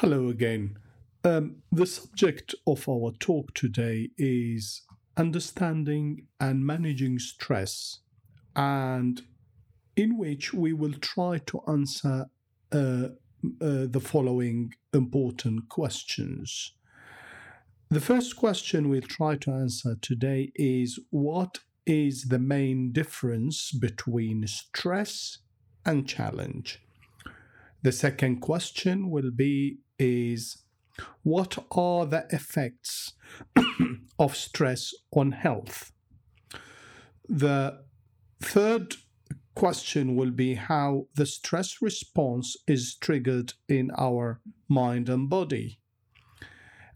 Hello again. Um, the subject of our talk today is understanding and managing stress, and in which we will try to answer uh, uh, the following important questions. The first question we'll try to answer today is What is the main difference between stress and challenge? The second question will be is what are the effects of stress on health? The third question will be how the stress response is triggered in our mind and body.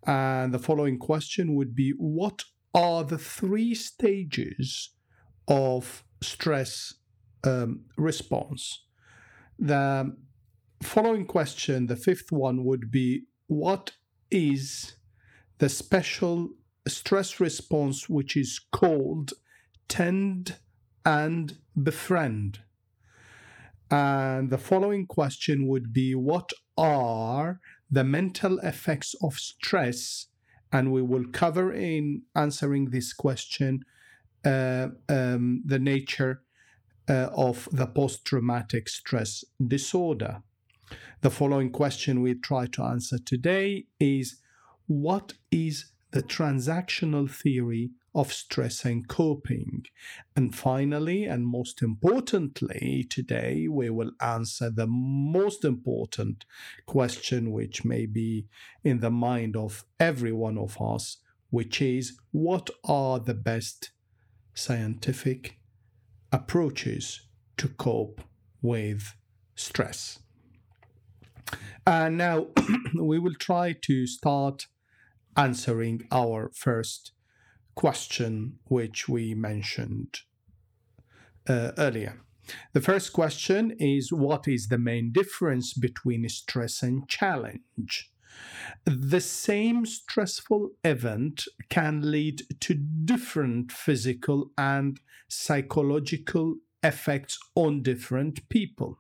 And the following question would be what are the three stages of stress um, response? The following question, the fifth one, would be what is the special stress response which is called tend and befriend? And the following question would be what are the mental effects of stress? And we will cover in answering this question uh, um, the nature uh, of the post traumatic stress disorder. The following question we try to answer today is What is the transactional theory of stress and coping? And finally, and most importantly, today we will answer the most important question, which may be in the mind of every one of us, which is What are the best scientific approaches to cope with stress? And now we will try to start answering our first question, which we mentioned uh, earlier. The first question is What is the main difference between stress and challenge? The same stressful event can lead to different physical and psychological effects on different people.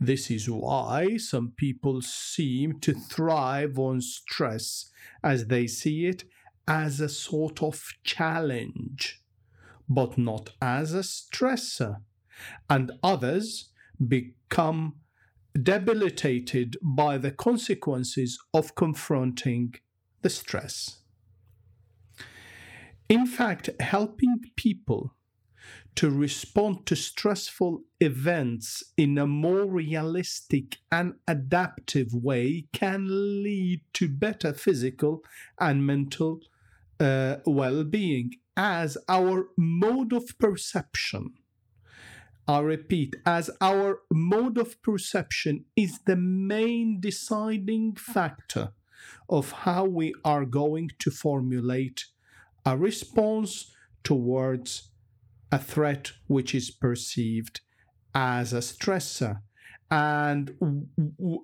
This is why some people seem to thrive on stress as they see it as a sort of challenge, but not as a stressor, and others become debilitated by the consequences of confronting the stress. In fact, helping people to respond to stressful events in a more realistic and adaptive way can lead to better physical and mental uh, well being as our mode of perception. I repeat, as our mode of perception is the main deciding factor of how we are going to formulate a response towards a threat which is perceived as a stressor. And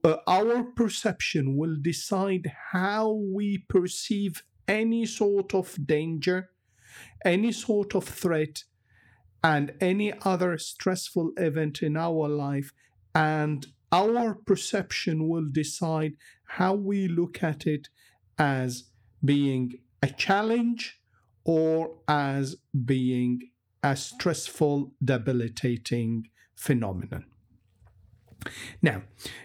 uh, our perception will decide how we perceive any sort of danger, any sort of threat, and any other stressful event in our life. And our perception will decide how we look at it as being a challenge or as being a stressful, debilitating phenomenon. Now,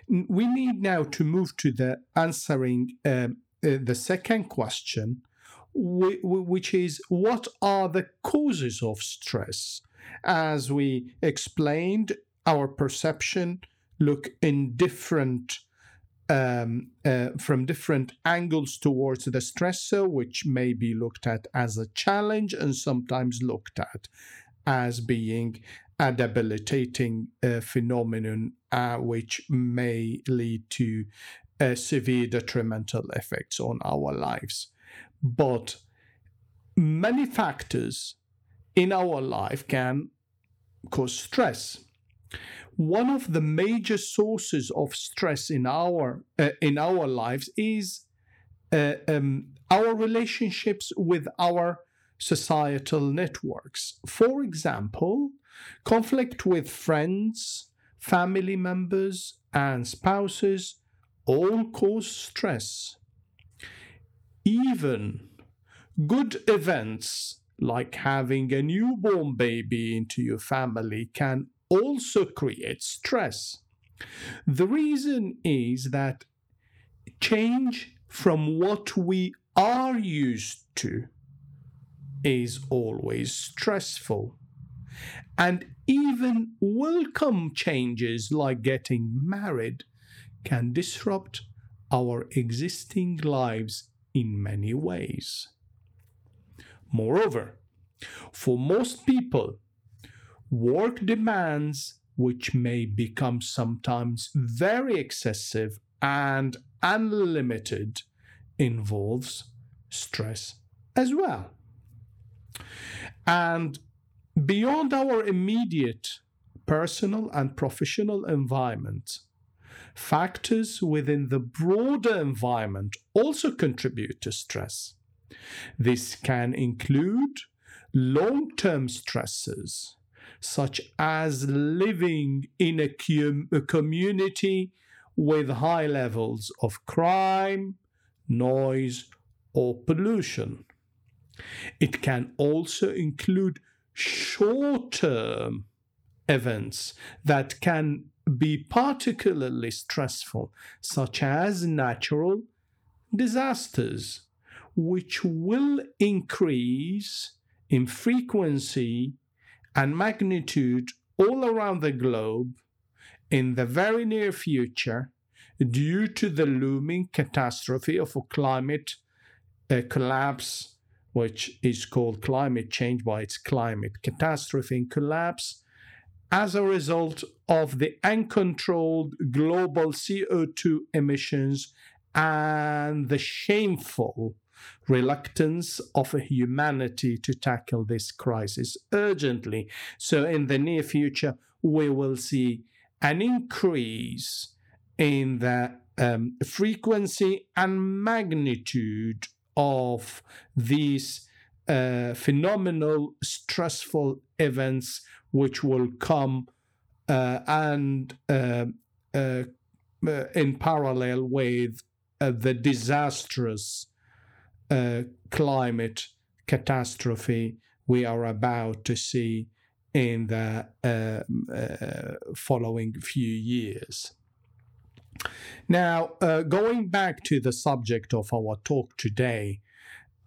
we need now to move to the answering uh, uh, the second question, which is what are the causes of stress? As we explained, our perception look in different um, uh, from different angles towards the stressor, which may be looked at as a challenge and sometimes looked at as being a debilitating uh, phenomenon, uh, which may lead to uh, severe detrimental effects on our lives. But many factors in our life can cause stress one of the major sources of stress in our uh, in our lives is uh, um, our relationships with our societal networks. For example, conflict with friends, family members, and spouses all cause stress. Even good events like having a newborn baby into your family can also create stress. The reason is that change from what we are used to is always stressful. And even welcome changes like getting married can disrupt our existing lives in many ways. Moreover, for most people, work demands, which may become sometimes very excessive and unlimited, involves stress as well. And beyond our immediate personal and professional environment, factors within the broader environment also contribute to stress. This can include long term stresses, such as living in a, com- a community with high levels of crime, noise, or pollution. It can also include short term events that can be particularly stressful, such as natural disasters, which will increase in frequency and magnitude all around the globe in the very near future due to the looming catastrophe of a climate collapse, which is called climate change by its climate catastrophe and collapse, as a result of the uncontrolled global CO2 emissions and the shameful reluctance of humanity to tackle this crisis urgently. So, in the near future, we will see an increase in the um, frequency and magnitude of these uh, phenomenal stressful events which will come uh, and uh, uh, uh in parallel with uh, the disastrous climate catastrophe we are about to see in the following few years. Now, uh, going back to the subject of our talk today,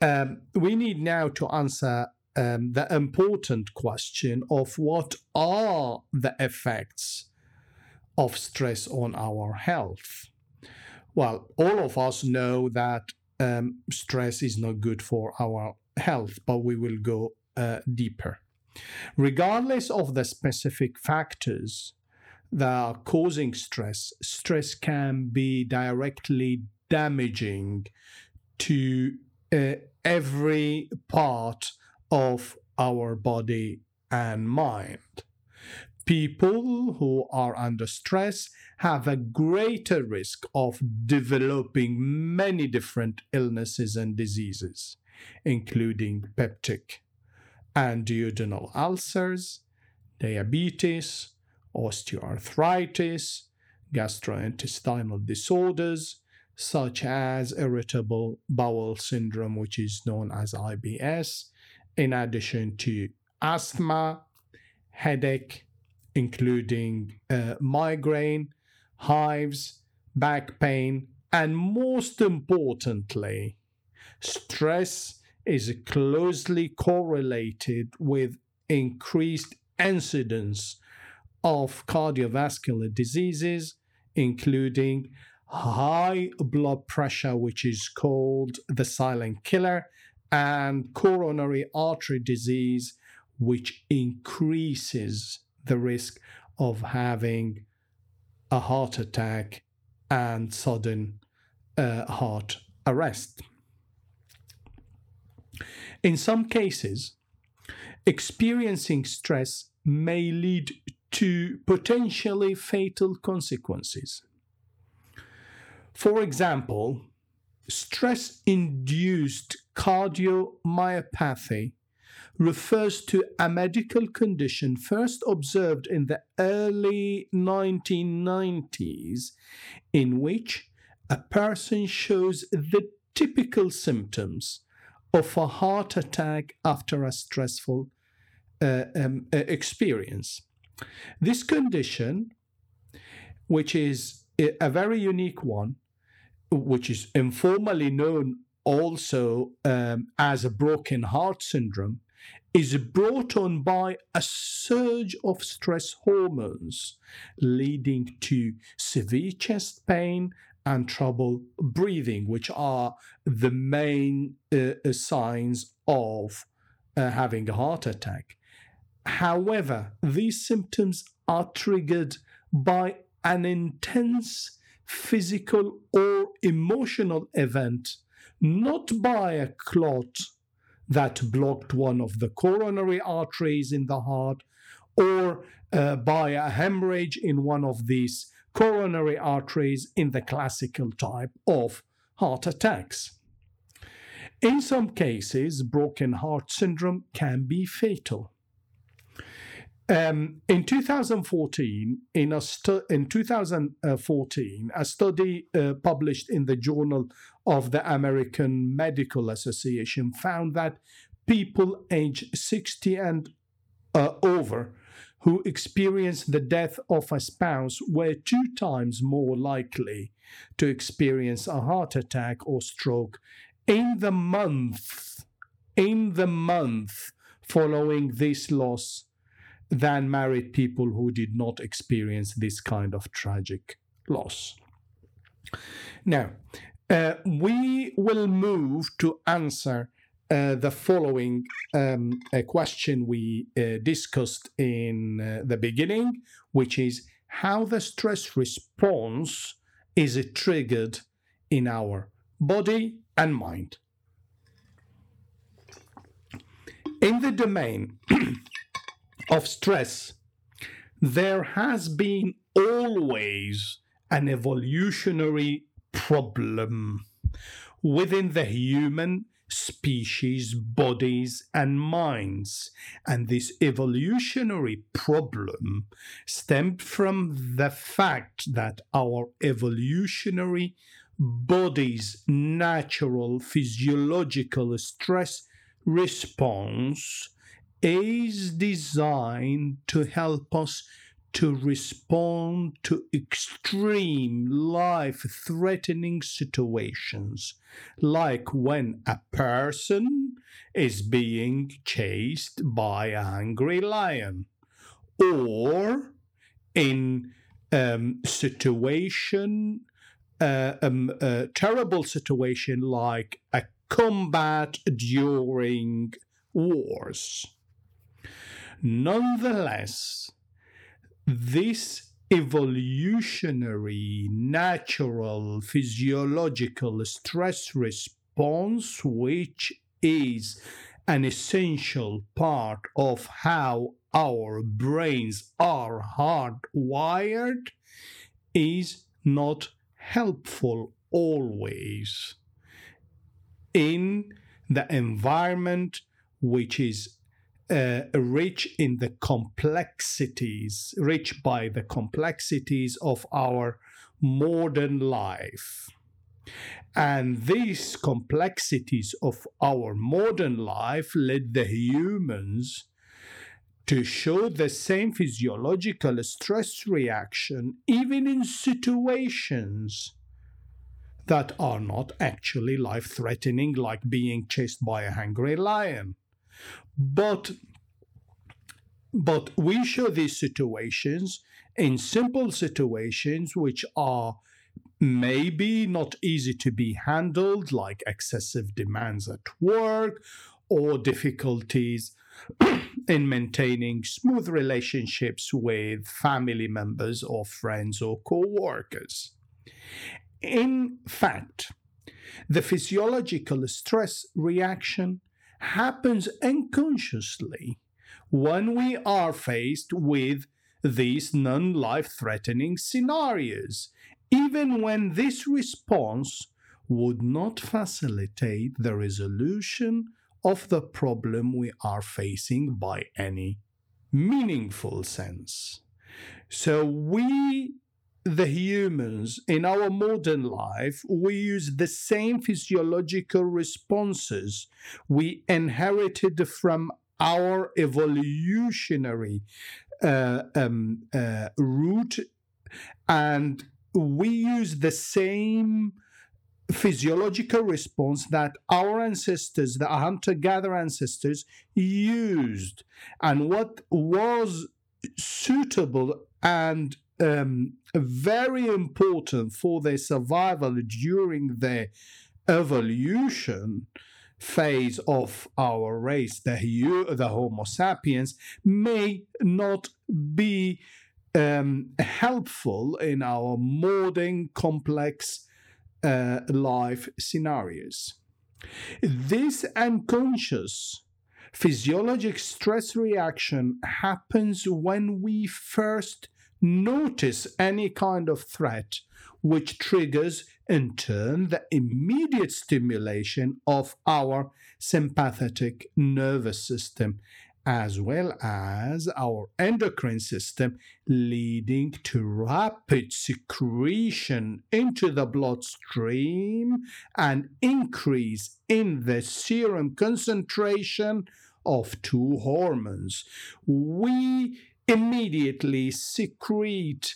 um, we need now to answer um, the important question of what are the effects of stress on our health. Well, all of us know that um, stress is not good for our health, but we will go uh, deeper. Regardless of the specific factors that are causing stress, stress can be directly damaging to uh, every part of our body and mind. People who are under stress have a greater risk of developing many different illnesses and diseases, including peptic and duodenal ulcers, diabetes, osteoarthritis, gastrointestinal disorders, such as irritable bowel syndrome, which is known as IBS, in addition to asthma, headache, including uh, migraine, hives, back pain, and most importantly, stress is closely correlated with increased incidence of cardiovascular diseases, including high blood pressure, which is called the silent killer, and coronary artery disease, which increases the risk of having a heart attack and sudden uh, heart arrest. In some cases, experiencing stress may lead to potentially fatal consequences. For example, stress induced cardiomyopathy refers to a medical condition first observed in the early 1990s in which a person shows the typical symptoms of a heart attack after a stressful uh, um, uh, experience. This condition, which is a very unique one, which is informally known also um, as a broken heart syndrome, is brought on by a surge of stress hormones, leading to severe chest pain and trouble breathing, which are the main uh, uh signs of uh, having a heart attack. However, these symptoms are triggered by an intense physical or emotional event, not by a clot that blocked one of the coronary arteries in the heart or uh, by a hemorrhage in one of these coronary arteries in the classical type of heart attacks. In some cases, broken heart syndrome can be fatal. Um, in 2014, in, a stu- in 2014, a study uh, published in the Journal of the American Medical Association found that people aged 60 and uh, over who experienced the death of a spouse were two times more likely to experience a heart attack or stroke in the month in the month following this loss than married people who did not experience this kind of tragic loss. Now, uh, we will move to answer uh, the following um, question we uh, discussed in uh, the beginning, which is how the stress response is triggered in our body and mind. In the domain of stress, there has been always an evolutionary problem within the human species, bodies, and minds. And this evolutionary problem stemmed from the fact that our evolutionary body's natural physiological stress response is designed to help us to respond to extreme life threatening situations, like when a person is being chased by a hungry lion, or in um, situation, uh, um, a terrible situation like a combat during wars. Nonetheless, this evolutionary, natural, physiological stress response, which is an essential part of how our brains are hardwired, is not helpful always. In the environment which is uh, rich in the complexities, rich by the complexities of our modern life. And these complexities of our modern life led the humans to show the same physiological stress reaction even in situations that are not actually life threatening, like being chased by a hungry lion. But but we show these situations in simple situations which are maybe not easy to be handled, like excessive demands at work or difficulties in maintaining smooth relationships with family members or friends or co workers. In fact, the physiological stress reaction happens unconsciously when we are faced with these non life threatening scenarios, even when this response would not facilitate the resolution of the problem we are facing by any meaningful sense. So we the humans in our modern life, we use the same physiological responses we inherited from our evolutionary uh, um, uh, route, and we use the same physiological response that our ancestors, the hunter gatherer ancestors, used. And what was suitable and um, very important for their survival during their evolution phase of our race, the, the Homo sapiens, may not be um, helpful in our modern complex uh, life scenarios. This unconscious physiologic stress reaction happens when we first notice any kind of threat, which triggers in turn the immediate stimulation of our sympathetic nervous system as well as our endocrine system, leading to rapid secretion into the bloodstream and increase in the serum concentration of two hormones. We immediately secrete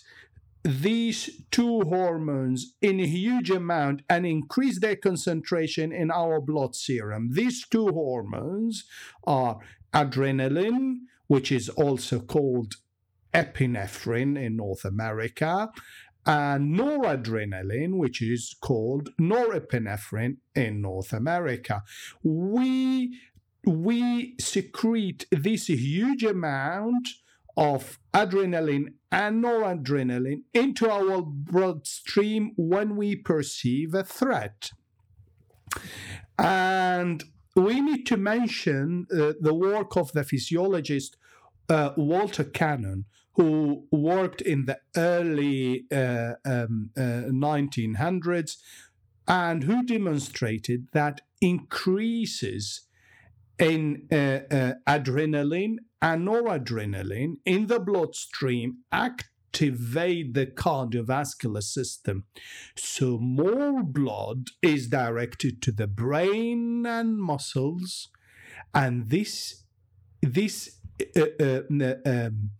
these two hormones in a huge amount and increase their concentration in our blood serum. These two hormones are adrenaline, which is also called epinephrine in North America, and noradrenaline, which is called norepinephrine in North America. We we secrete this huge amount of adrenaline and noradrenaline into our bloodstream when we perceive a threat. And we need to mention uh, the work of the physiologist uh, Walter Cannon, who worked in the early uh, um, 1900s uh, and who demonstrated that increases in uh, uh, adrenaline and noradrenaline in the bloodstream activate the cardiovascular system. So, more blood is directed to the brain and muscles, and this, this uh, uh, um,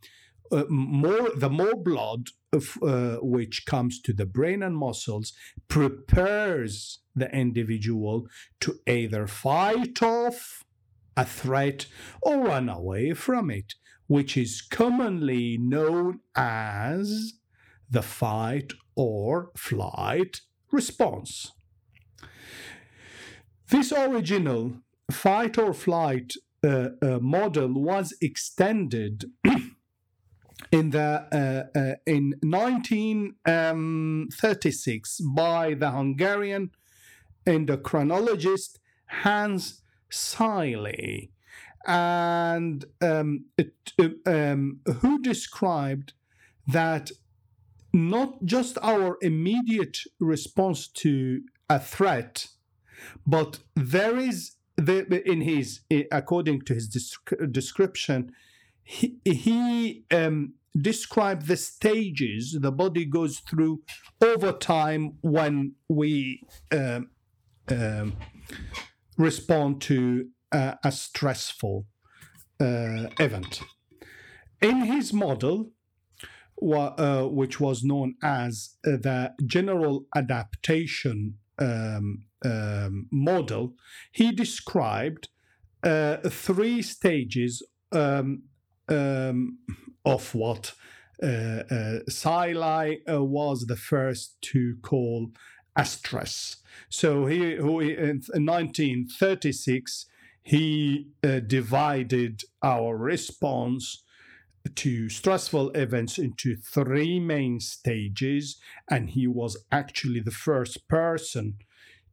uh, more the more blood of, uh, which comes to the brain and muscles prepares the individual to either fight off a threat or run away from it which is commonly known as the fight or flight response. This original fight or flight uh, uh, model was extended in the uh, uh in 1936 um, by the Hungarian endocrinologist Hans Selye and um, it, um, who described that not just our immediate response to a threat, but there is the, in his according to his description, he, he um, described the stages the body goes through over time when we um, um, respond to uh, a stressful uh, event. In his model, uh, which was known as the general adaptation um, um, model, he described uh, three stages um, um of what uh, uh, uh, was the first to call a stress. So he, who in 1936 he uh, divided our response to stressful events into three main stages, and he was actually the first person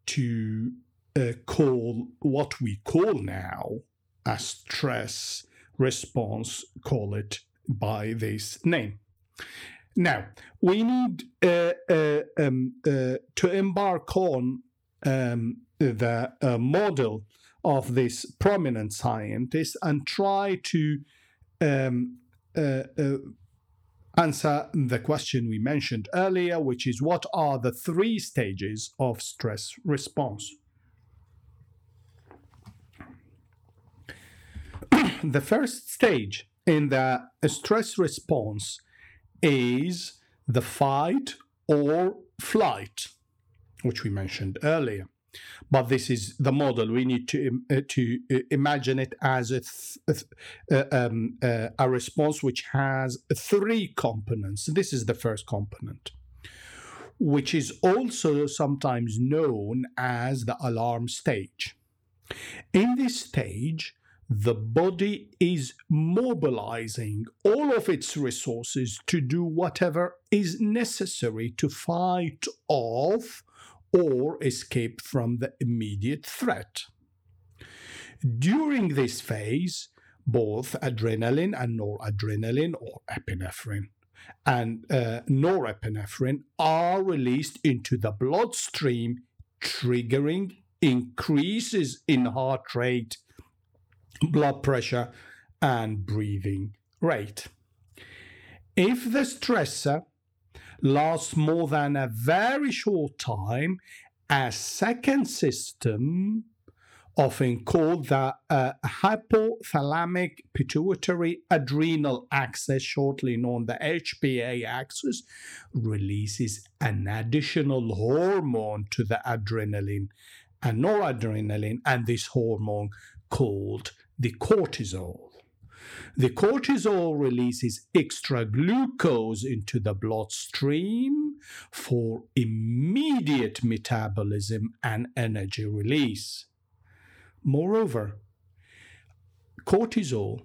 to uh, call what we call now a stress response, call it by this name. Now, we need uh, uh, um, uh, to embark on um, the uh, model of this prominent scientist and try to um, uh, uh, answer the question we mentioned earlier, which is what are the three stages of stress response? the first stage in the stress response is the fight or flight, which we mentioned earlier. But this is the model. We need to uh, to uh, imagine it as a th- uh, um, uh, a response which has three components. This is the first component, which is also sometimes known as the alarm stage. In this stage, the body is mobilizing all of its resources to do whatever is necessary to fight off or escape from the immediate threat. During this phase, both adrenaline and noradrenaline or epinephrine and uh, norepinephrine are released into the bloodstream, triggering increases in heart rate blood pressure, and breathing rate. If the stressor lasts more than a very short time, a second system, often called the uh, hypothalamic pituitary adrenal axis, shortly known the HPA axis, releases an additional hormone to the adrenaline and noradrenaline, and this hormone called the cortisol. The cortisol releases extra glucose into the bloodstream for immediate metabolism and energy release. Moreover, cortisol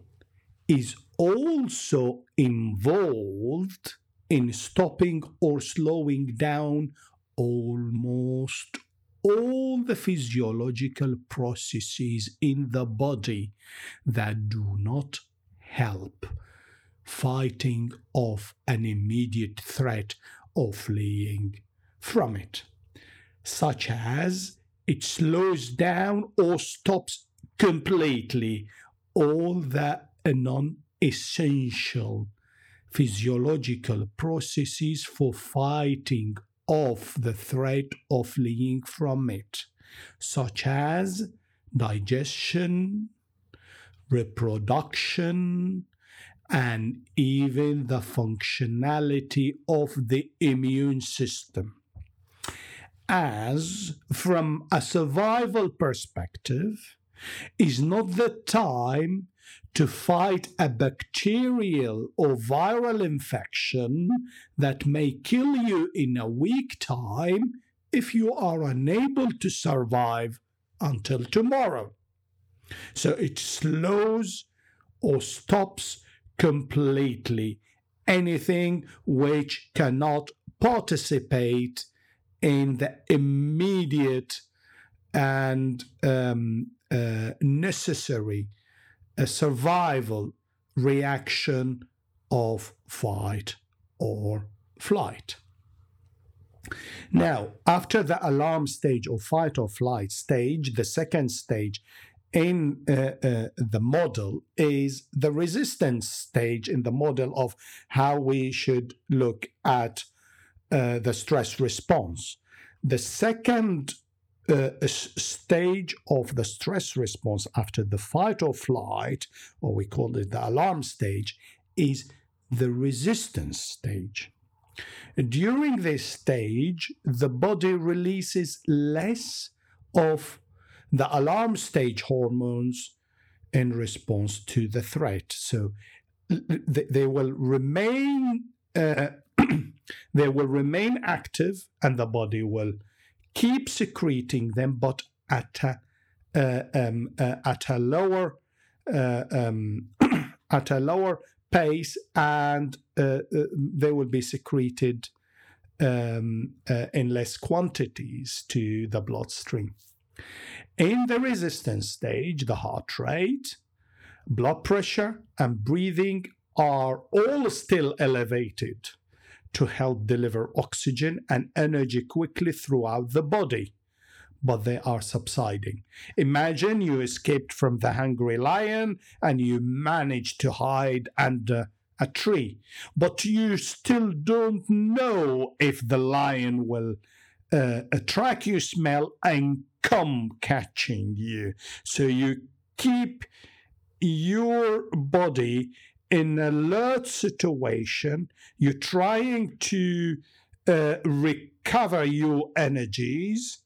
is also involved in stopping or slowing down almost all the physiological processes in the body that do not help fighting off an immediate threat or fleeing from it, such as it slows down or stops completely all the non essential physiological processes for fighting of the threat of fleeing from it, such as digestion, reproduction, and even the functionality of the immune system. As, from a survival perspective, is not the time to fight a bacterial or viral infection that may kill you in a week time if you are unable to survive until tomorrow. So it slows or stops completely anything which cannot participate in the immediate and um, uh, necessary a survival reaction of fight or flight. Now, after the alarm stage or fight or flight stage, the second stage in uh, uh, the model is the resistance stage in the model of how we should look at uh, the stress response. The second uh, a stage of the stress response after the fight or flight, or we call it the alarm stage, is the resistance stage. During this stage, the body releases less of the alarm stage hormones in response to the threat. So they will remain uh, they will remain active and the body will keep secreting them, but at a, uh, um, uh, at a lower uh, um, at a lower pace, and uh, uh, they will be secreted um, uh, in less quantities to the bloodstream. In the resistance stage, the heart rate, blood pressure, and breathing are all still elevated to help deliver oxygen and energy quickly throughout the body. But they are subsiding. Imagine you escaped from the hungry lion and you managed to hide under a tree, but you still don't know if the lion will uh, your smell and come catching you. So you keep your body in alert situation. You're trying to uh, recover your energies,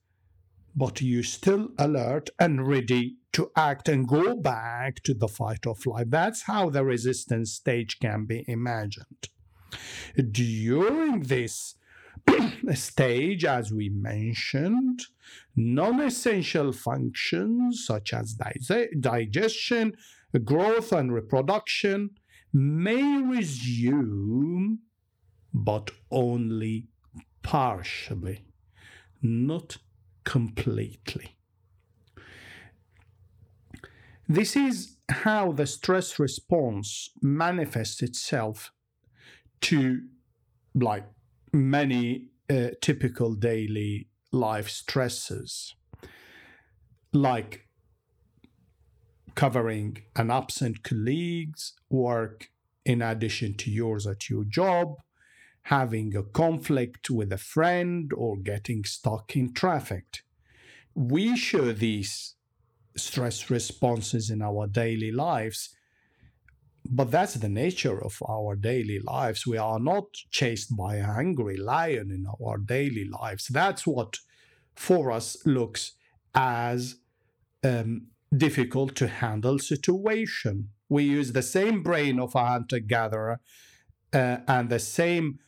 but you're still alert and ready to act and go back to the fight or flight. That's how the resistance stage can be imagined. During this stage, as we mentioned, non essential functions such as digestion, growth, and reproduction may resume, but only partially, not completely. This is how the stress response manifests itself to like many uh, typical daily life stresses, like covering an absent colleague's work in addition to yours at your job, having a conflict with a friend, or getting stuck in traffic. We show these stress responses in our daily lives. But that's the nature of our daily lives. We are not chased by a hungry lion in our daily lives. That's what for us looks as um, difficult to handle situation. We use the same brain of a hunter gatherer uh, and the same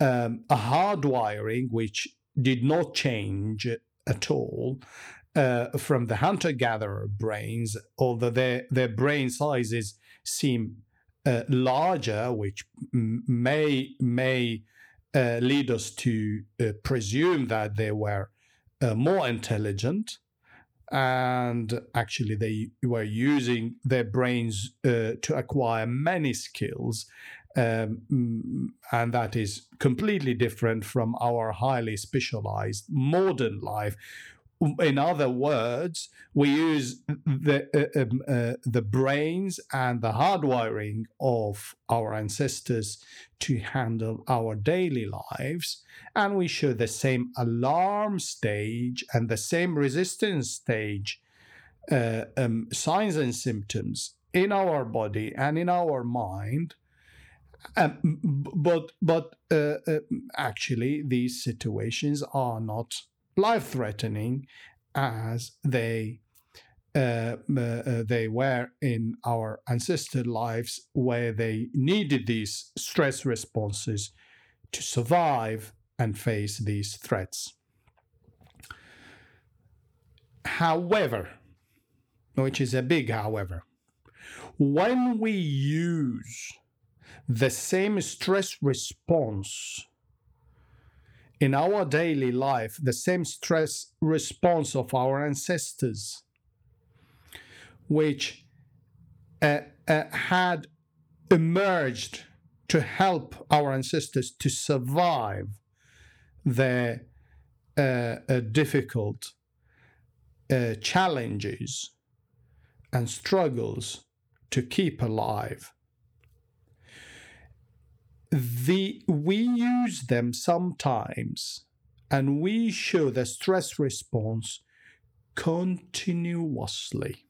um, hardwiring, which did not change at all uh, from the hunter gatherer brains, although their, their brain sizes seem uh, larger, which m- may, may uh, lead us to uh, presume that they were uh, more intelligent. And actually, they were using their brains uh, to acquire many skills um, and that is completely different from our highly specialized modern life, in other words, we use the uh, um, uh, the brains and the hardwiring of our ancestors to handle our daily lives, and we show the same alarm stage and the same resistance stage uh, um, signs and symptoms in our body and in our mind. Um, but but uh, uh, actually, these situations are not life threatening as they uh, uh, they were in our ancestor lives where they needed these stress responses to survive and face these threats. However, which is a big however, when we use the same stress response in our daily life the same stress response of our ancestors, which uh, uh, had emerged to help our ancestors to survive their uh, uh difficult uh, challenges and struggles to keep alive the we use them sometimes and we show the stress response continuously.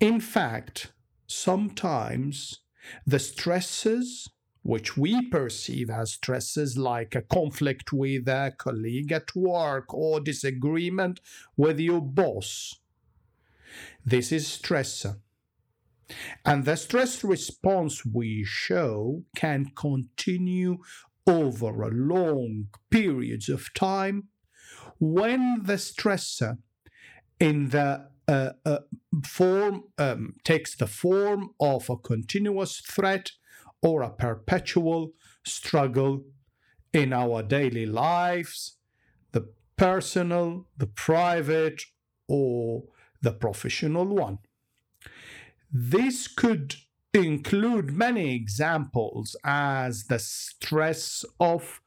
In fact, sometimes the stresses which we perceive as stresses like a conflict with a colleague at work or disagreement with your boss. This is stress and the stress response we show can continue over a long periods of time when the stressor in the uh, uh, form um, takes the form of a continuous threat or a perpetual struggle in our daily lives, the personal, the private, or the professional one. This could include many examples as the stress of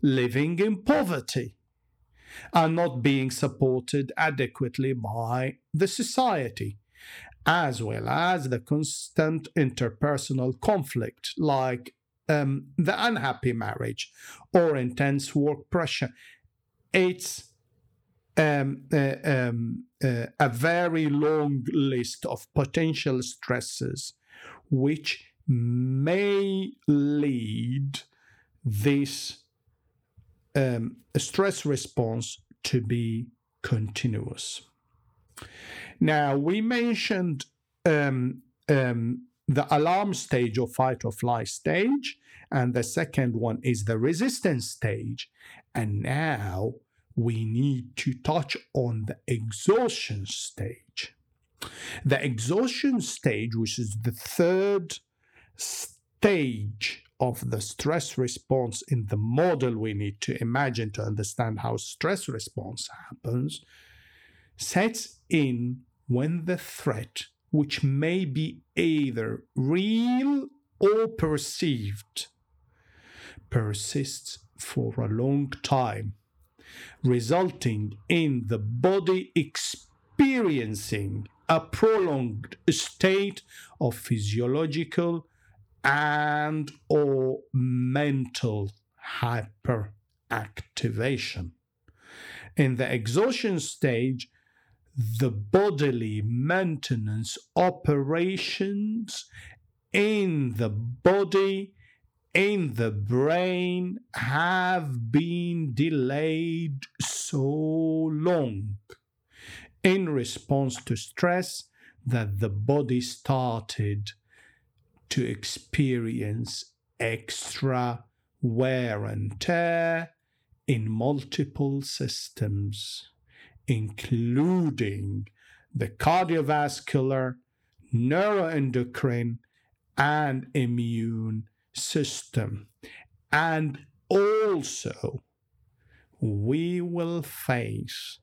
living in poverty and not being supported adequately by the society as well as the constant interpersonal conflict, like um, the unhappy marriage or intense work pressure. It's um, uh, um, uh, a very long list of potential stresses which may lead this um, stress response to be continuous. Now, we mentioned um, um, the alarm stage or fight or flight stage, and the second one is the resistance stage. And now we need to touch on the exhaustion stage. The exhaustion stage, which is the third stage of the stress response in the model we need to imagine to understand how stress response happens, sets in when the threat, which may be either real or perceived, persists for a long time, resulting in the body experiencing a prolonged state of physiological and or mental hyperactivation. In the exhaustion stage, the bodily maintenance operations in the body, in the brain, have been delayed so long in response to stress that the body started to experience extra wear and tear in multiple systems, including the cardiovascular, neuroendocrine, and immune system. And also, we will face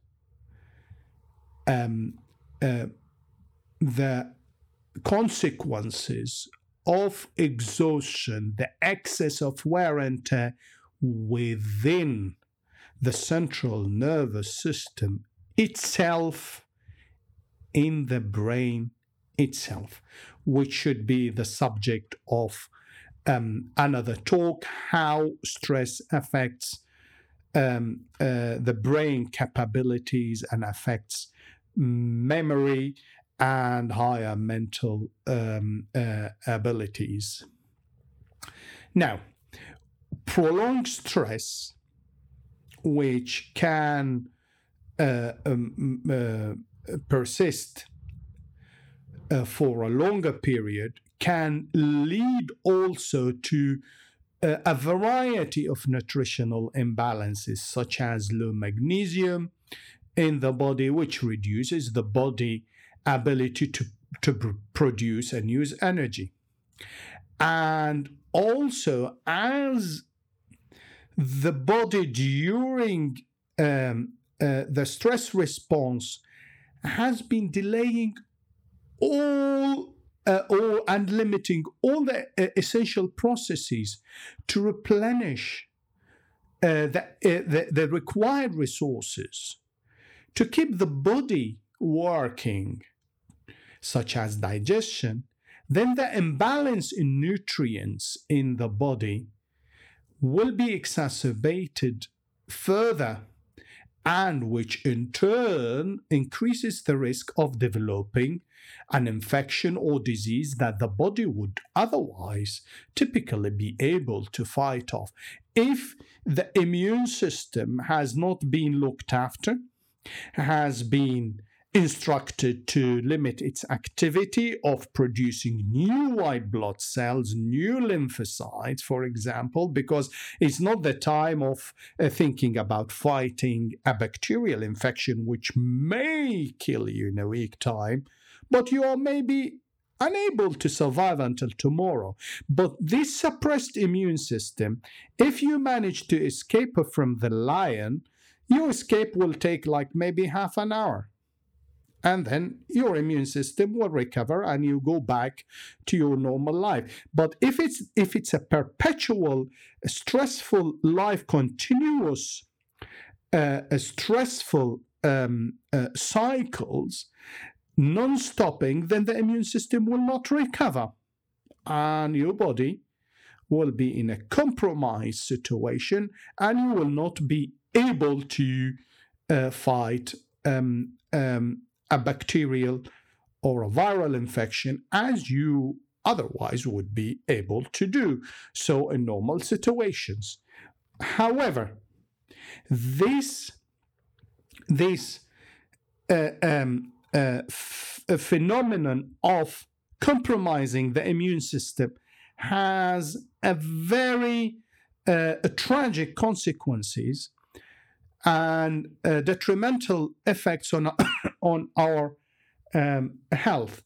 um, uh, the consequences of exhaustion, the excess of wear and tear within the central nervous system itself in the brain itself, which should be the subject of um, another talk how stress affects um, uh, the brain capabilities and affects memory and higher mental um, uh, abilities. Now, prolonged stress, which can uh, um, uh, persist uh, for a longer period, can lead also to uh, a variety of nutritional imbalances, such as low magnesium in the body, which reduces the body ability to, to produce and use energy. And also, as the body during um, uh, the stress response has been delaying all uh, or and limiting all the uh, essential processes to replenish uh, the, uh, the, the required resources to keep the body working such as digestion, then the imbalance in nutrients in the body will be exacerbated further and which in turn increases the risk of developing an infection or disease that the body would otherwise typically be able to fight off. If the immune system has not been looked after, has been instructed to limit its activity of producing new white blood cells, new lymphocytes, for example, because it's not the time of uh, thinking about fighting a bacterial infection which may kill you in a week time, but you are maybe unable to survive until tomorrow. But this suppressed immune system, if you manage to escape from the lion, your escape will take like maybe half an hour and then your immune system will recover and you go back to your normal life but if it's if it's a perpetual stressful life continuous uh, stressful um, uh, cycles non stopping, then the immune system will not recover. And your body will be in a compromised situation and you will not be able to uh, fight um, um, a bacterial or a viral infection as you otherwise would be able to do so in normal situations. However, this this uh, um, uh, f- phenomenon of compromising the immune system has a very uh, tragic consequences and uh, detrimental effects on on our um, health.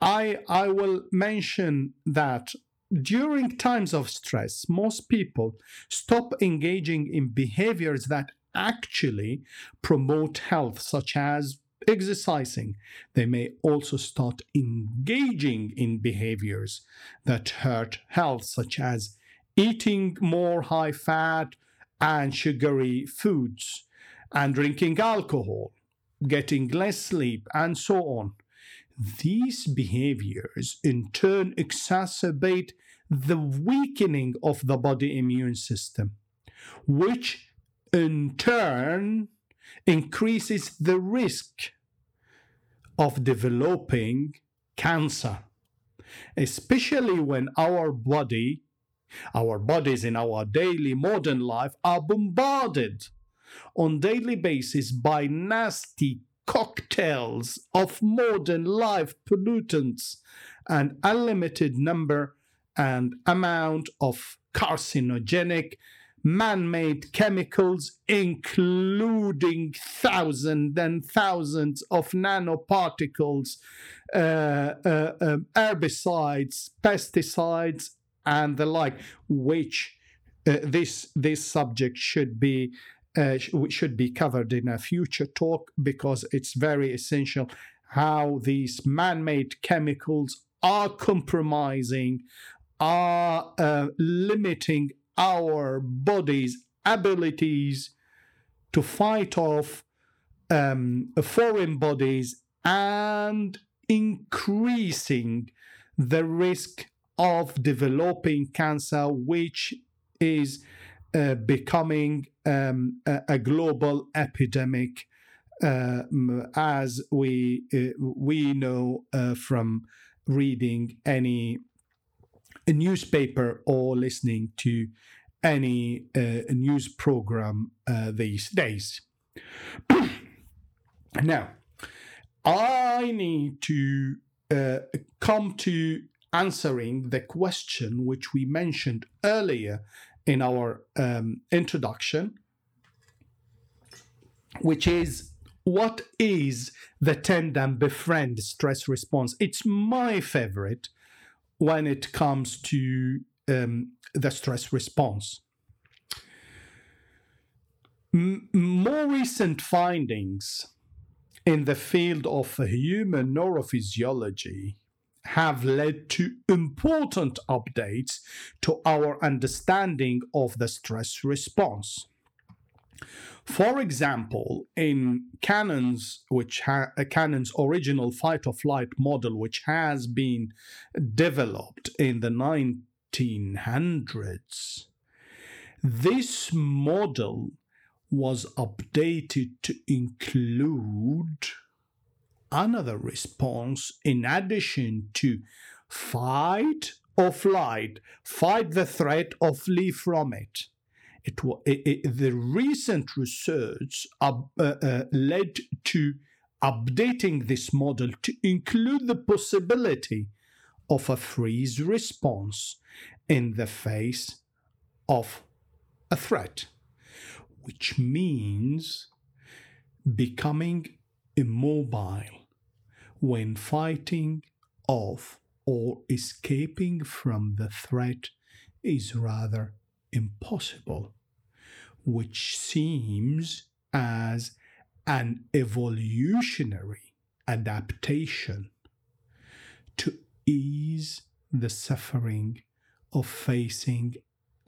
I I will mention that during times of stress, most people stop engaging in behaviors that actually promote health, such as exercising. They may also start engaging in behaviors that hurt health, such as eating more high fat and sugary foods and drinking alcohol, getting less sleep, and so on. These behaviors in turn exacerbate the weakening of the body immune system, which in turn increases the risk of developing cancer, especially when our body, our bodies in our daily modern life are bombarded on daily basis by nasty cocktails of modern life pollutants and unlimited number and amount of carcinogenic man made chemicals, including thousands and thousands of nanoparticles, uh, uh, um, herbicides, pesticides, and the like, which uh, this, this subject should be. Uh, should be covered in a future talk because it's very essential how these man made chemicals are compromising, are uh, limiting our body's abilities to fight off um, foreign bodies and increasing the risk of developing cancer, which is uh, becoming um, a, a, global epidemic, uh, as we uh, we know uh, from reading any a newspaper or listening to any uh, news program uh, these days. now, I need to uh, come to answering the question which we mentioned earlier in our um, introduction, which is what is the tend and befriend stress response? It's my favorite when it comes to um, the stress response. M- more recent findings in the field of human neurophysiology have led to important updates to our understanding of the stress response. For example, in Cannon's, which ha- uh, Cannon's original fight or flight model, which has been developed in the 1900s, this model was updated to include another response in addition to fight or flight, fight the threat or flee from it it, it, the recent research uh, uh, led to updating this model to include the possibility of a freeze response in the face of a threat, which means becoming immobile when fighting off or escaping from the threat is rather impossible, which seems as an evolutionary adaptation to ease the suffering of facing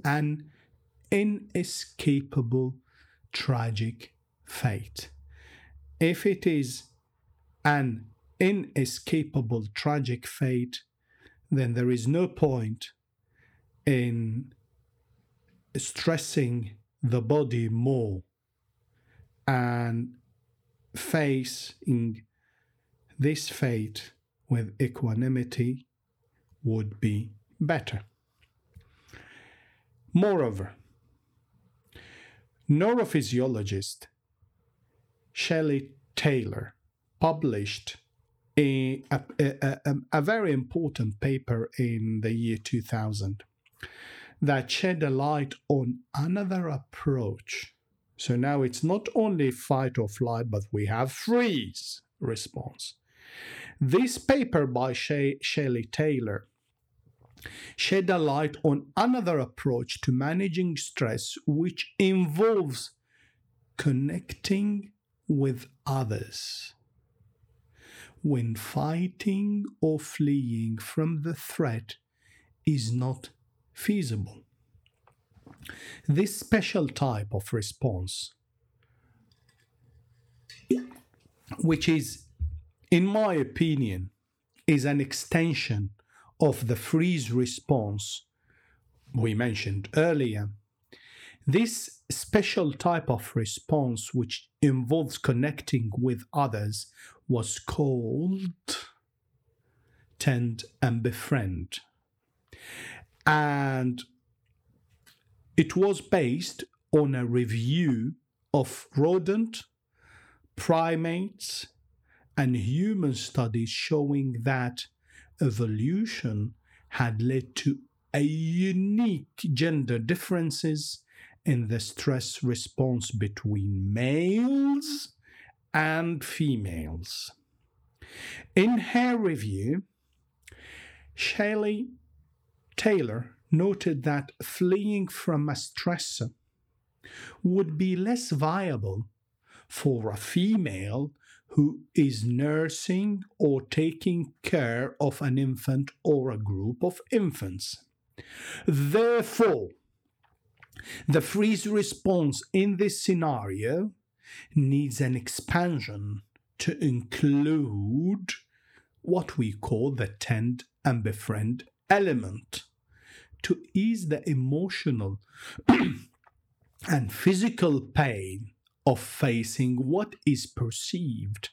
an inescapable tragic fate. If it is an inescapable tragic fate, then there is no point in stressing the body more and facing this fate with equanimity would be better. Moreover, neurophysiologist Shelley Taylor published a, a, a, a, very important paper in the year 2000 that shed a light on another approach. So now it's not only fight or flight, but we have freeze response. This paper by she- Shelley Taylor shed a light on another approach to managing stress, which involves connecting with others. When fighting or fleeing from the threat is not feasible. This special type of response, which is, in my opinion, is an extension of the freeze response we mentioned earlier. This special type of response, which involves connecting with others, was called tend and befriend. And it was based on a review of rodent, primates, and human studies showing that evolution had led to a unique gender differences in the stress response between males and females. In her review, Shelley Taylor noted that fleeing from a stressor would be less viable for a female who is nursing or taking care of an infant or a group of infants. Therefore, the freeze response in this scenario needs an expansion to include what we call the tend and befriend element to ease the emotional and physical pain of facing what is perceived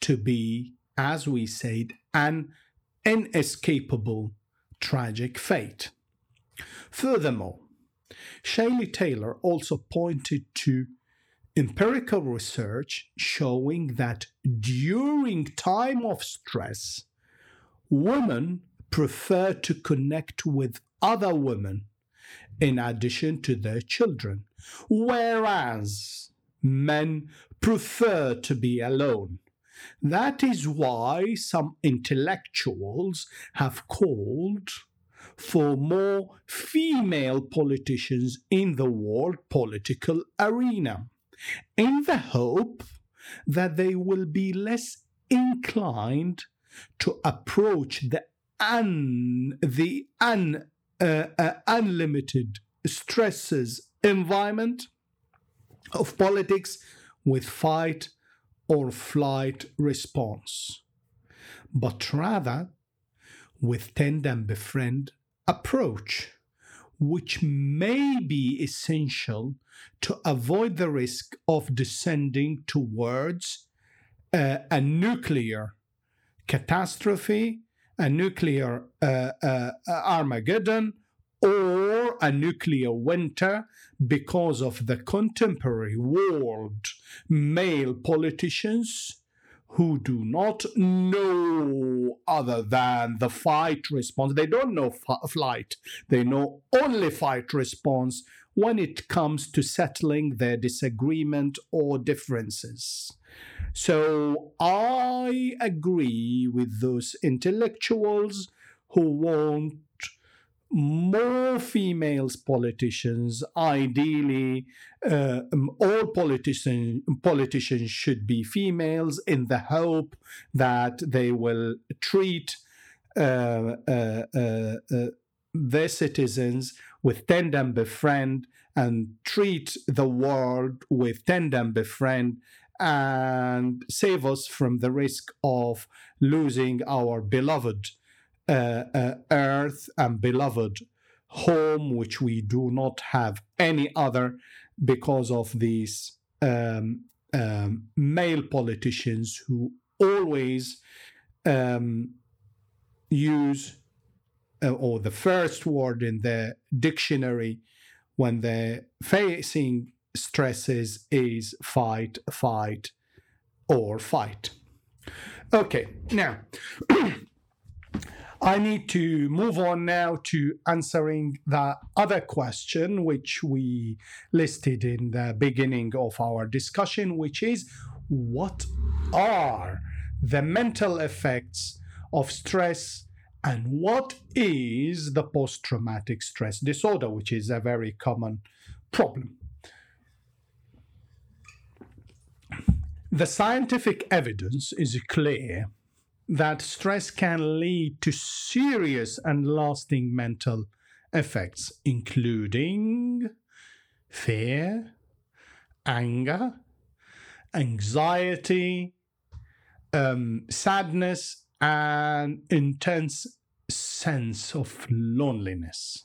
to be, as we said, an inescapable tragic fate. Furthermore, Shelley Taylor also pointed to empirical research showing that during time of stress, women prefer to connect with other women in addition to their children, whereas men prefer to be alone. That is why some intellectuals have called for more female politicians in the world political arena, in the hope that they will be less inclined to approach the un, the un, uh, uh, unlimited stresses environment of politics with fight or flight response, but rather with tend and befriend approach, which may be essential to avoid the risk of descending towards uh, a nuclear catastrophe, a nuclear uh, uh, Armageddon, or a nuclear winter because of the contemporary world male politicians who do not know other than the fight response. They don't know f- flight, they know only fight response when it comes to settling their disagreement or differences. So I agree with those intellectuals who want more females politicians. Ideally uh, um, all politicians politicians should be females in the hope that they will treat uh, uh, uh, uh their citizens with tend and befriend and treat the world with tend and befriend and save us from the risk of losing our beloved uh, uh, earth and beloved home, which we do not have any other because of these um, um, male politicians who always um, use uh, or the first word in the dictionary when they're facing stresses is fight, fight, or fight. Okay, now I need to move on now to answering the other question which we listed in the beginning of our discussion, which is what are the mental effects of stress and what is the post traumatic stress disorder, which is a very common problem. The scientific evidence is clear that stress can lead to serious and lasting mental effects, including fear, anger, anxiety, um, sadness, and intense sense of loneliness.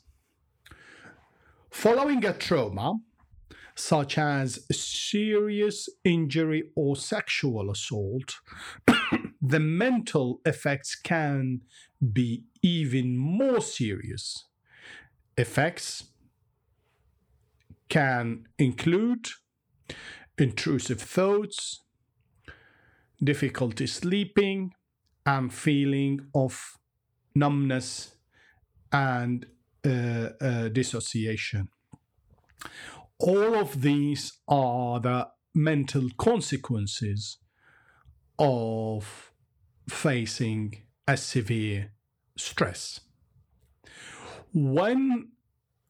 Following a trauma, such as serious injury or sexual assault, the mental effects can be even more serious. Effects can include intrusive thoughts, difficulty sleeping, and feeling of numbness and uh, uh, dissociation. All of these are the mental consequences of facing a severe stress. When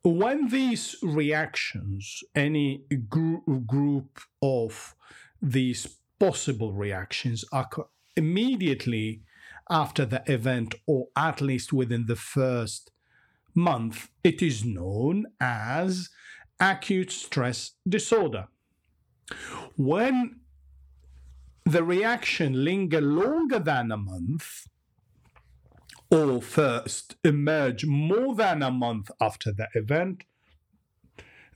when these reactions, any gr- group of these possible reactions occur immediately after the event, or at least within the first month, it is known as acute stress disorder. When the reaction linger longer than a month, or first emerge more than a month after the event,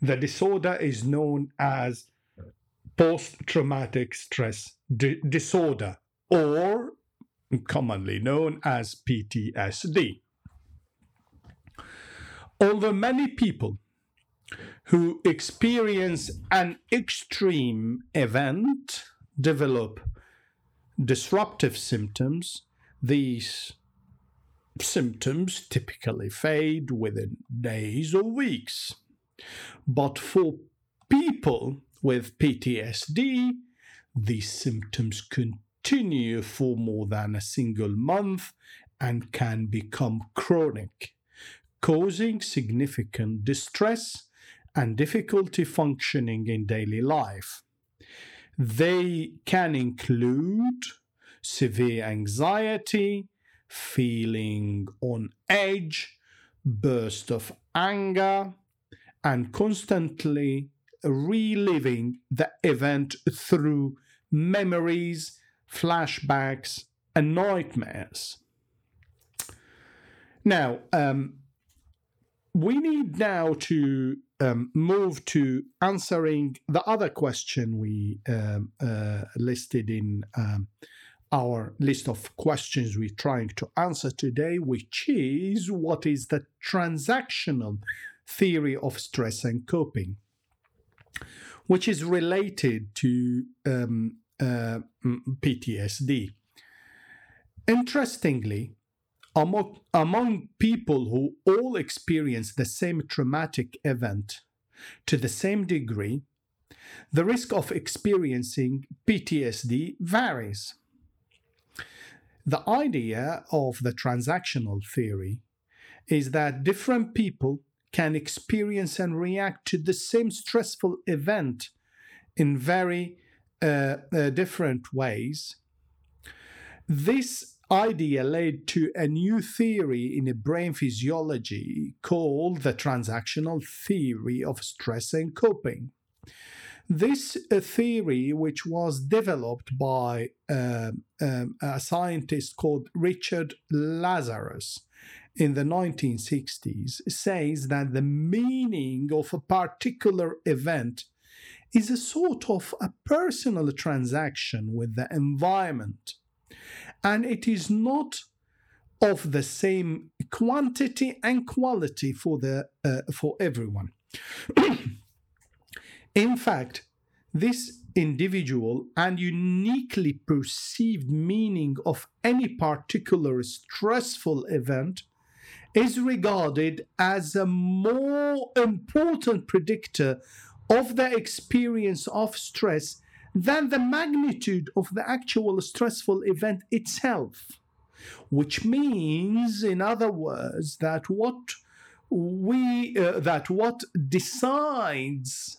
the disorder is known as post traumatic stress di- disorder, or commonly known as PTSD. Although many people who experience an extreme event develop disruptive symptoms, these symptoms typically fade within days or weeks. But for people with PTSD, these symptoms continue for more than a single month and can become chronic, causing significant distress and difficulty functioning in daily life. They can include severe anxiety, feeling on edge, burst of anger, and constantly reliving the event through memories, flashbacks, and nightmares. Now, um, we need now to um, move to answering the other question we um, uh, listed in um, our list of questions we're trying to answer today, which is what is the transactional theory of stress and coping, which is related to um, uh, PTSD. Interestingly, among, among people who all experience the same traumatic event to the same degree, the risk of experiencing PTSD varies. The idea of the transactional theory is that different people can experience and react to the same stressful event in very uh, uh, different ways. This idea led to a new theory in brain physiology called the transactional theory of stress and coping. This uh, theory, which was developed by um, um, a scientist called Richard Lazarus in the 1960s, says that the meaning of a particular event is a sort of a personal transaction with the environment, and it is not of the same quantity and quality for the uh, for everyone. In fact, this individual and uniquely perceived meaning of any particular stressful event is regarded as a more important predictor of the experience of stress than the magnitude of the actual stressful event itself. Which means, in other words, that what we uh, that what decides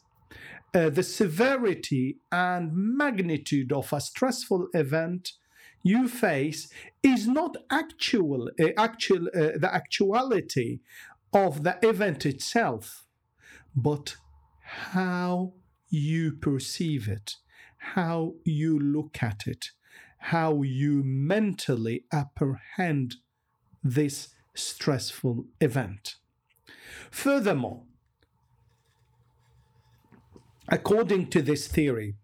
uh, the severity and magnitude of a stressful event you face is not actual, uh, actual uh, the actuality of the event itself, but how you perceive it, how you look at it, how you mentally apprehend this stressful event. Furthermore, According to this theory,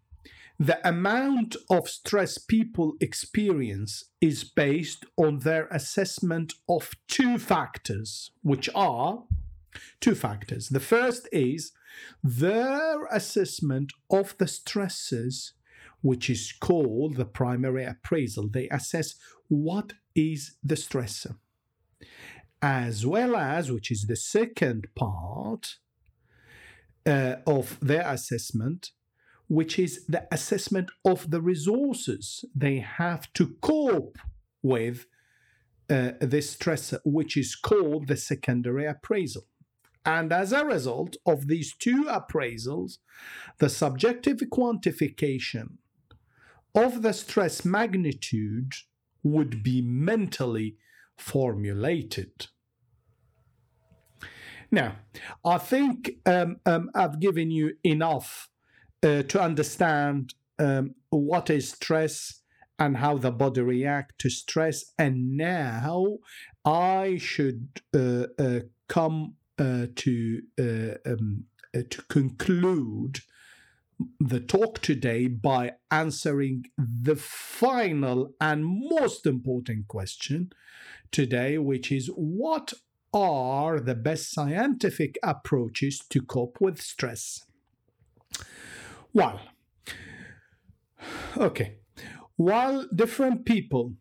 the amount of stress people experience is based on their assessment of two factors, which are two factors. The first is their assessment of the stresses, which is called the primary appraisal. They assess what is the stressor, as well as, which is the second part, uh, of their assessment, which is the assessment of the resources they have to cope with uh, this stress, which is called the secondary appraisal. And as a result of these two appraisals, the subjective quantification of the stress magnitude would be mentally formulated. Now, I think um, um, I've given you enough uh, to understand um, what is stress and how the body reacts to stress. And now I should uh, uh, come to uh, um, uh, to conclude the talk today by answering the final and most important question today, which is what are the best scientific approaches to cope with stress? Well, okay, while different people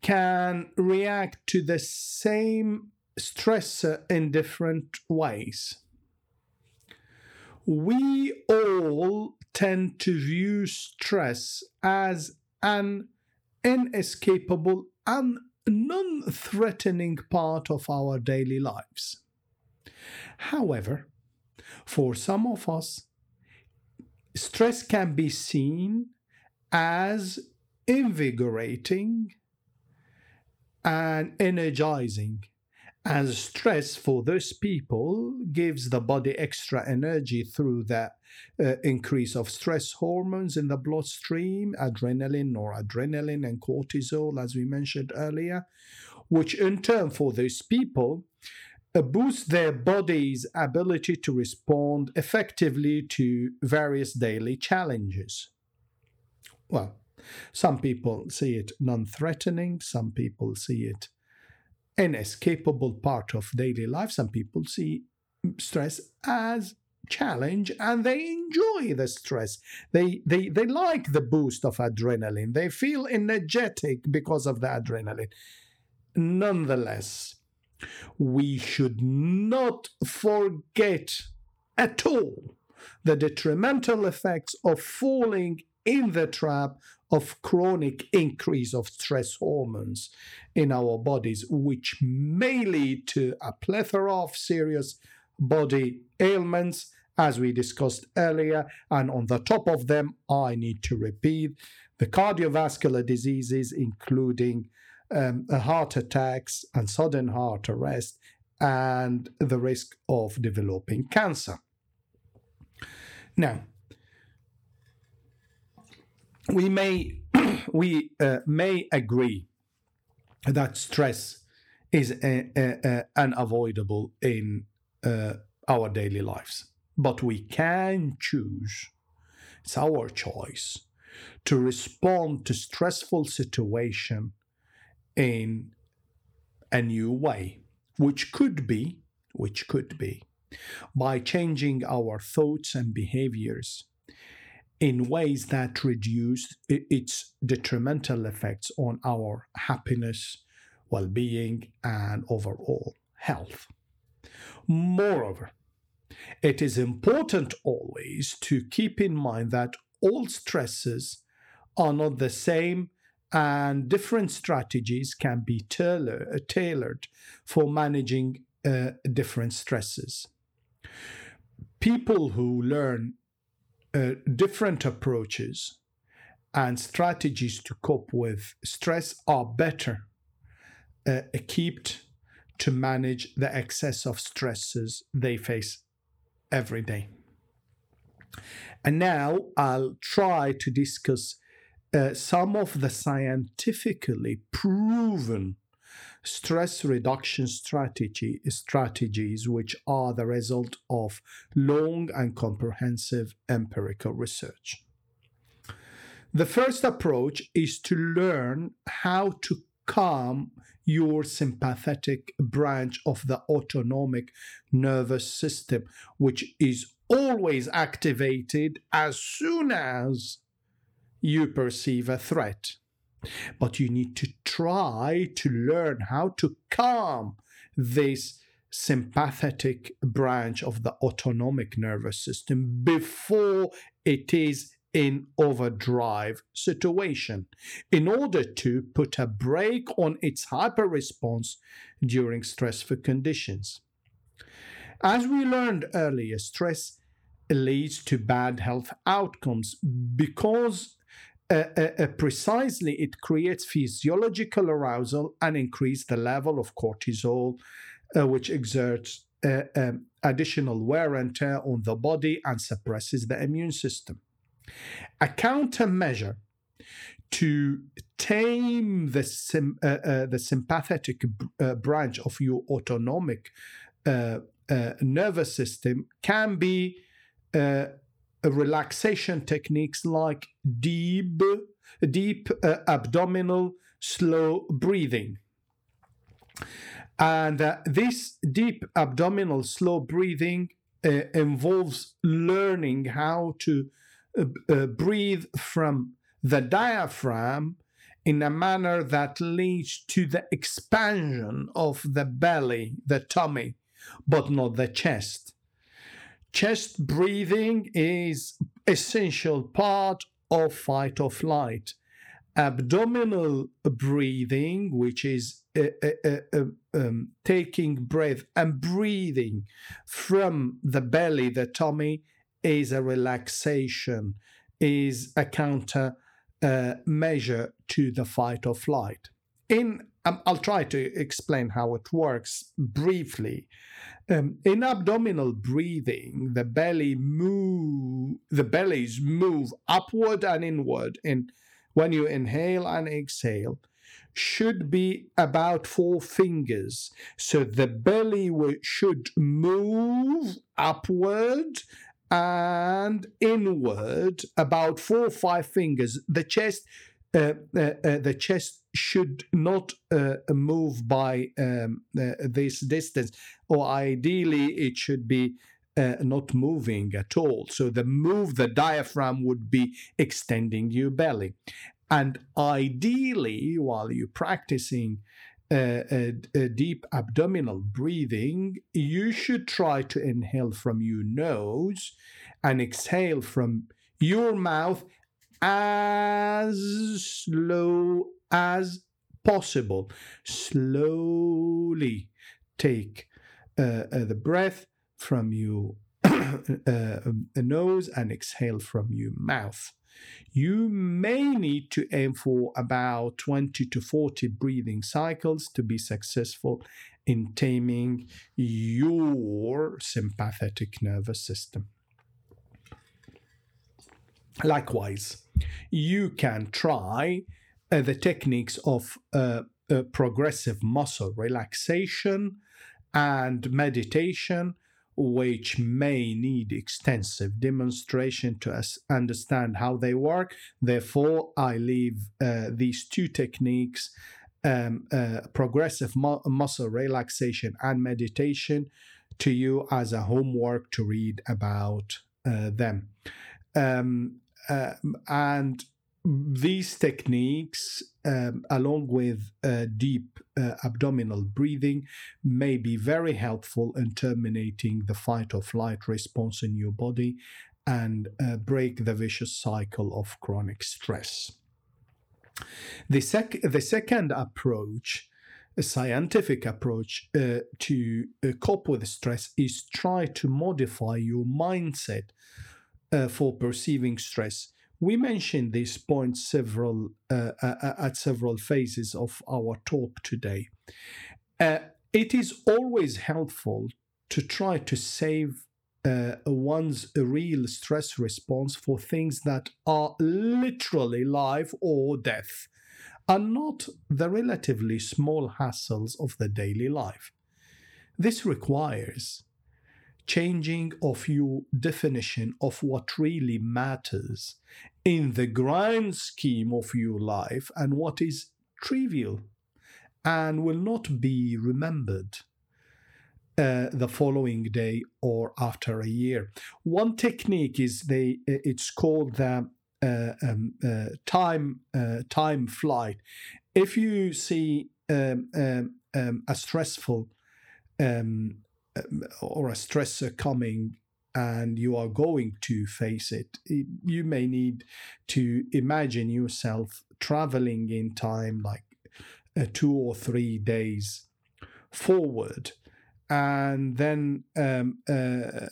can react to the same stressor in different ways, we all tend to view stress as an inescapable, un non threatening part of our daily lives. However, for some of us, stress can be seen as invigorating and energizing as stress for those people gives the body extra energy through the uh, increase of stress hormones in the bloodstream, adrenaline, or adrenaline and cortisol, as we mentioned earlier, which in turn for those people uh, boost their body's ability to respond effectively to various daily challenges. Well, some people see it non threatening, some people see it inescapable part of daily life. Some people see stress as challenge and they enjoy the stress. They, they, they like the boost of adrenaline. They feel energetic because of the adrenaline. Nonetheless, we should not forget at all the detrimental effects of falling in the trap of chronic increase of stress hormones in our bodies, which may lead to a plethora of serious body ailments, as we discussed earlier. And on the top of them, I need to repeat the cardiovascular diseases, including um, heart attacks and sudden heart arrest, and the risk of developing cancer. Now, we may we uh, may agree that stress is uh, unavoidable in our daily lives, but we can choose. It's our choice to respond to stressful situation in a new way, which could be, which could be, by changing our thoughts and behaviors in ways that reduce its detrimental effects on our happiness, well being, and overall health. Moreover, it is important always to keep in mind that all stresses are not the same and different strategies can be tailor, tailored for managing uh, different stresses. People who learn uh, different approaches and strategies to cope with stress are better uh, equipped to manage the excess of stresses they face every day. And now I'll try to discuss uh, some of the scientifically proven stress reduction strategy strategies which are the result of long and comprehensive empirical research. The first approach is to learn how to calm your sympathetic branch of the autonomic nervous system, which is always activated as soon as you perceive a threat. But you need to try to learn how to calm this sympathetic branch of the autonomic nervous system before it is in overdrive situation in order to put a brake on its hyper response during stressful conditions. As we learned earlier, stress leads to bad health outcomes because uh, uh, uh, precisely it creates physiological arousal and increase the level of cortisol, uh, which exerts uh, um, additional wear and tear on the body and suppresses the immune system. A countermeasure to tame the, sim, uh, the sympathetic branch of your autonomic nervous system can be relaxation techniques like deep, deep uh, abdominal slow breathing. And uh, this deep abdominal slow breathing uh, involves learning how to uh, uh, breathe from the diaphragm in a manner that leads to the expansion of the belly, the tummy, but not the chest. Chest breathing is essential part of fight or flight. Abdominal breathing, which is uh, uh, uh, um, um, taking breath and breathing from the belly, the tummy, is a relaxation, is a counter uh, measure to the fight or flight. In um, I'll try to explain how it works briefly. Um, in abdominal breathing, the belly move, the bellies move upward and inward. And when you inhale and exhale, should be about four fingers. So the belly should move upward and inward about four or five fingers. The chest, uh, uh, uh, the chest should not uh, move by um, uh, this distance, or ideally it should be uh, not moving at all. So the move, the diaphragm would be extending your belly. And ideally, while you're practicing uh, a, a deep abdominal breathing, you should try to inhale from your nose and exhale from your mouth as slow as possible. Slowly take uh, uh, the breath from your uh, um, nose and exhale from your mouth. You may need to aim for about 20 to 40 breathing cycles to be successful in taming your sympathetic nervous system. Likewise, you can try uh, the techniques of uh, uh, progressive muscle relaxation and meditation, which may need extensive demonstration to us understand how they work. Therefore, I leave uh, these two techniques. Um, uh, progressive mu- muscle relaxation and meditation to you as a homework to read about uh, them. Um, and these techniques, um, along with uh, deep uh, abdominal breathing, may be very helpful in terminating the fight or flight response in your body and uh, break the vicious cycle of chronic stress. The, sec- the second approach, a scientific approach uh, to uh, cope with stress, is try to modify your mindset uh, for perceiving stress we mentioned this point several uh, uh, uh, at several phases of our talk today. Uh, it is always helpful to try to save uh, one's real stress response for things that are literally life or death, and not the relatively small hassles of the daily life. This requires changing of your definition of what really matters in the grand scheme of your life and what is trivial and will not be remembered uh, the following day or after a year. One technique is they it's called the uh, um, uh, time uh, time flight. If you see um, um, um a stressful um, or a stressor coming and you are going to face it, you may need to imagine yourself traveling in time like uh, two or three days forward. And then, um, uh,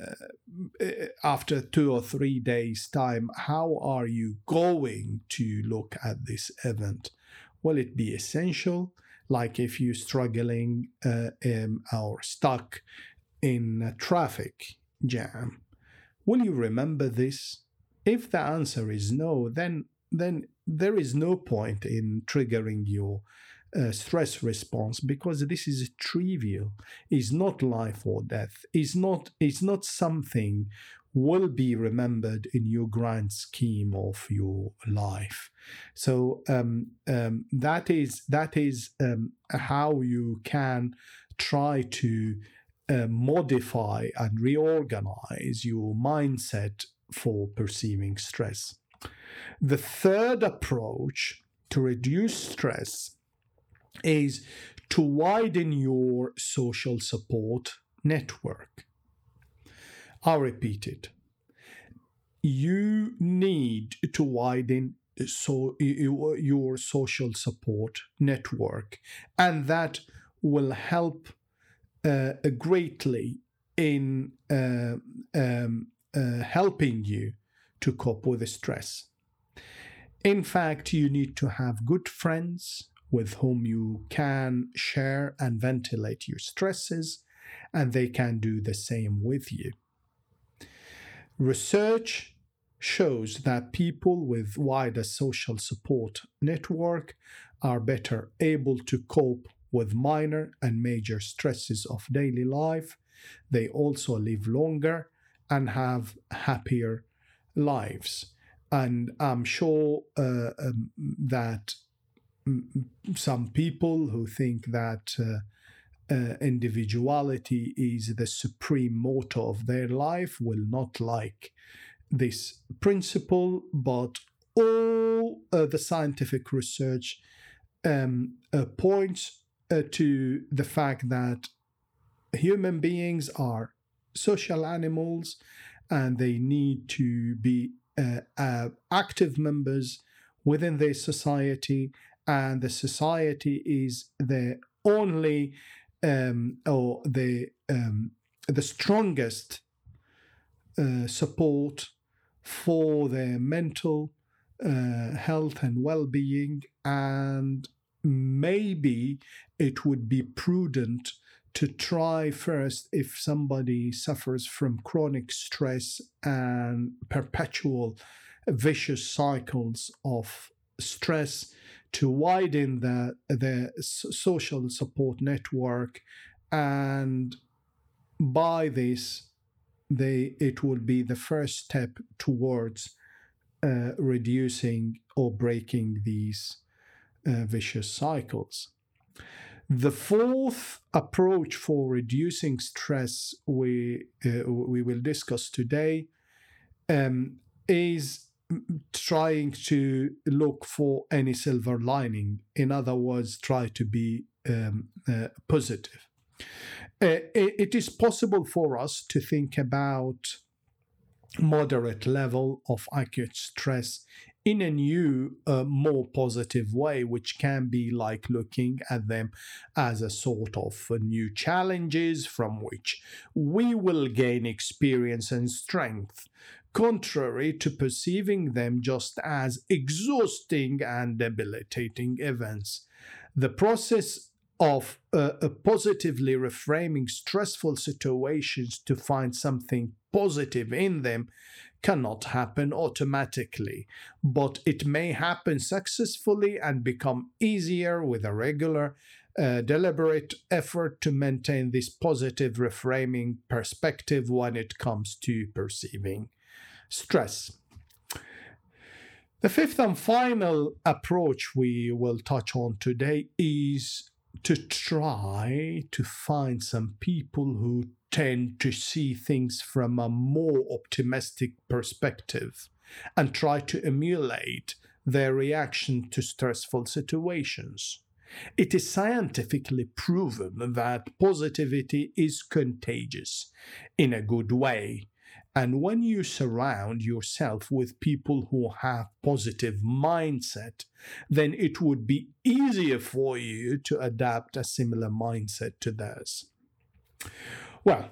after two or three days' time, how are you going to look at this event? Will it be essential? Like if you're struggling uh, um, or stuck in a traffic jam. Will you remember this? If the answer is no, then then there is no point in triggering your uh, stress response because this is trivial. It's not life or death. It's not. It's not something will be remembered in your grand scheme of your life. So um, um, that is that is um, how you can try to uh, modify and reorganize your mindset for perceiving stress. The third approach to reduce stress is to widen your social support network. I'll repeat it. You need to widen so your social support network, and that will help greatly in uh, um, uh, helping you to cope with the stress. In fact, you need to have good friends with whom you can share and ventilate your stresses, and they can do the same with you. Research shows that people with wider social support network are better able to cope with minor and major stresses of daily life. They also live longer and have happier lives. And I'm sure uh, um, that some people who think that uh, uh, individuality is the supreme motto of their life will not like this principle, but all uh, the scientific research um, uh, points to the fact that human beings are social animals and they need to be uh, uh, active members within their society, and the society is the only um, or the um, the strongest uh, support for their mental uh, health and well-being and maybe it would be prudent to try first if somebody suffers from chronic stress and perpetual vicious cycles of stress, to widen the, the social support network, and by this, they, it will be the first step towards uh, reducing or breaking these uh, vicious cycles. The fourth approach for reducing stress we uh, we will discuss today um, is trying to look for any silver lining. In other words, try to be um, uh, positive. Uh, it is possible for us to think about moderate level of acute stress in a new, uh, more positive way, which can be like looking at them as a sort of new challenges from which we will gain experience and strength, contrary to perceiving them just as exhausting and debilitating events. The process of uh, uh, positively reframing stressful situations to find something positive in them cannot happen automatically, but it may happen successfully and become easier with a regular, uh, deliberate effort to maintain this positive reframing perspective when it comes to perceiving stress. The fifth and final approach we will touch on today is to try to find some people who tend to see things from a more optimistic perspective and try to emulate their reaction to stressful situations. It is scientifically proven that positivity is contagious in a good way and when you surround yourself with people who have positive mindset, then it would be easier for you to adapt a similar mindset to theirs. Well,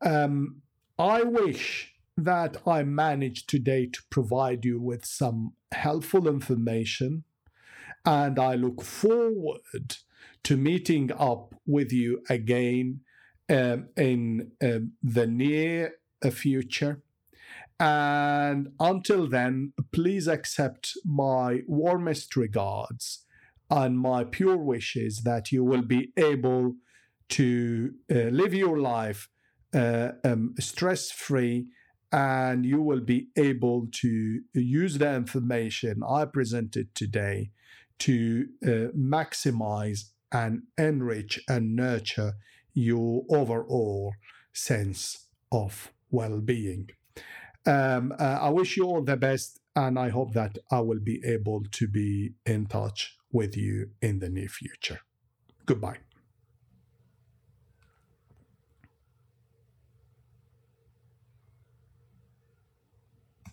um, I wish that I managed today to provide you with some helpful information, and I look forward to meeting up with you again um, in um, the near future. And until then, please accept my warmest regards and my pure wishes that you will be able to uh, live your life uh, um, stress free and you will be able to use the information I presented today to uh, maximize and enrich and nurture your overall sense of well being. Um, uh, I wish you all the best, and I hope that I will be able to be in touch with you in the near future. Goodbye.